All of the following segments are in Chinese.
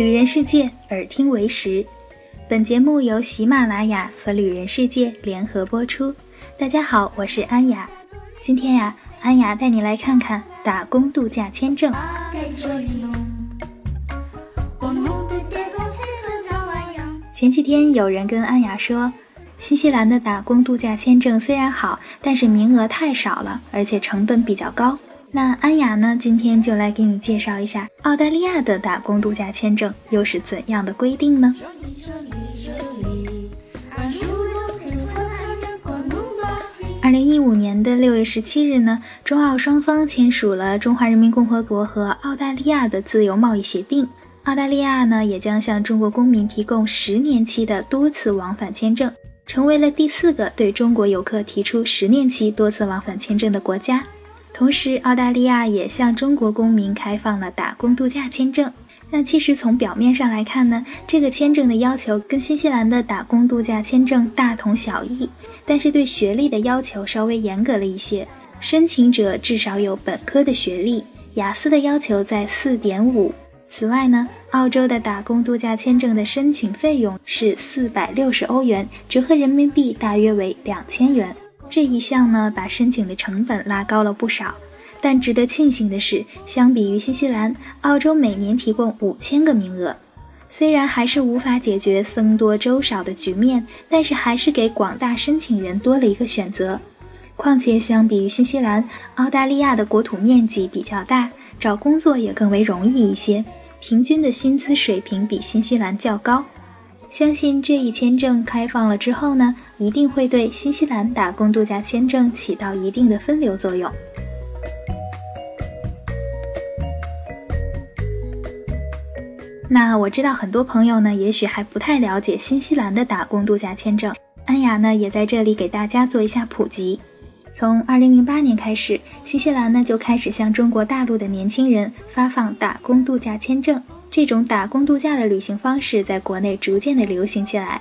旅人世界，耳听为实。本节目由喜马拉雅和旅人世界联合播出。大家好，我是安雅。今天呀，安雅带你来看看打工度假签证。前几天有人跟安雅说，新西兰的打工度假签证虽然好，但是名额太少了，而且成本比较高。那安雅呢？今天就来给你介绍一下澳大利亚的打工度假签证又是怎样的规定呢？二零一五年的六月十七日呢，中澳双方签署了《中华人民共和国和澳大利亚的自由贸易协定》，澳大利亚呢也将向中国公民提供十年期的多次往返签证，成为了第四个对中国游客提出十年期多次往返签证的国家。同时，澳大利亚也向中国公民开放了打工度假签证。那其实从表面上来看呢，这个签证的要求跟新西兰的打工度假签证大同小异，但是对学历的要求稍微严格了一些。申请者至少有本科的学历，雅思的要求在四点五。此外呢，澳洲的打工度假签证的申请费用是四百六十欧元，折合人民币大约为两千元。这一项呢，把申请的成本拉高了不少。但值得庆幸的是，相比于新西兰，澳洲每年提供五千个名额。虽然还是无法解决僧多粥少的局面，但是还是给广大申请人多了一个选择。况且，相比于新西兰，澳大利亚的国土面积比较大，找工作也更为容易一些，平均的薪资水平比新西兰较高。相信这一签证开放了之后呢，一定会对新西兰打工度假签证起到一定的分流作用。那我知道很多朋友呢，也许还不太了解新西兰的打工度假签证，安雅呢也在这里给大家做一下普及。从二零零八年开始，新西兰呢就开始向中国大陆的年轻人发放打工度假签证。这种打工度假的旅行方式在国内逐渐的流行起来，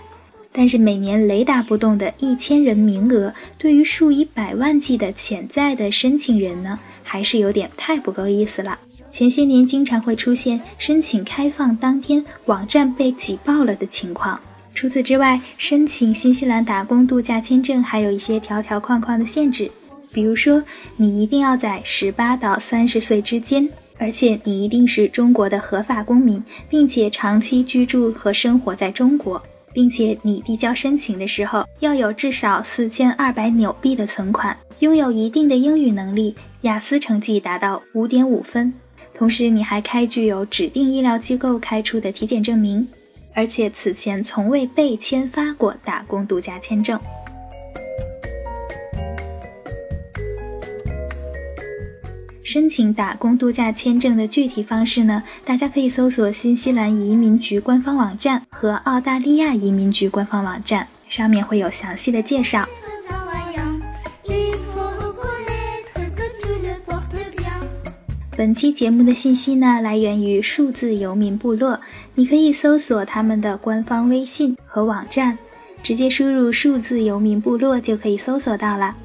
但是每年雷打不动的一千人名额，对于数以百万计的潜在的申请人呢，还是有点太不够意思了。前些年经常会出现申请开放当天网站被挤爆了的情况。除此之外，申请新西兰打工度假签证还有一些条条框框的限制，比如说你一定要在十八到三十岁之间。而且你一定是中国的合法公民，并且长期居住和生活在中国，并且你递交申请的时候要有至少四千二百纽币的存款，拥有一定的英语能力，雅思成绩达到五点五分，同时你还开具有指定医疗机构开出的体检证明，而且此前从未被签发过打工度假签证。申请打工度假签证的具体方式呢？大家可以搜索新西兰移民局官方网站和澳大利亚移民局官方网站，上面会有详细的介绍。本期节目的信息呢，来源于数字游民部落，你可以搜索他们的官方微信和网站，直接输入数字游民部落就可以搜索到了。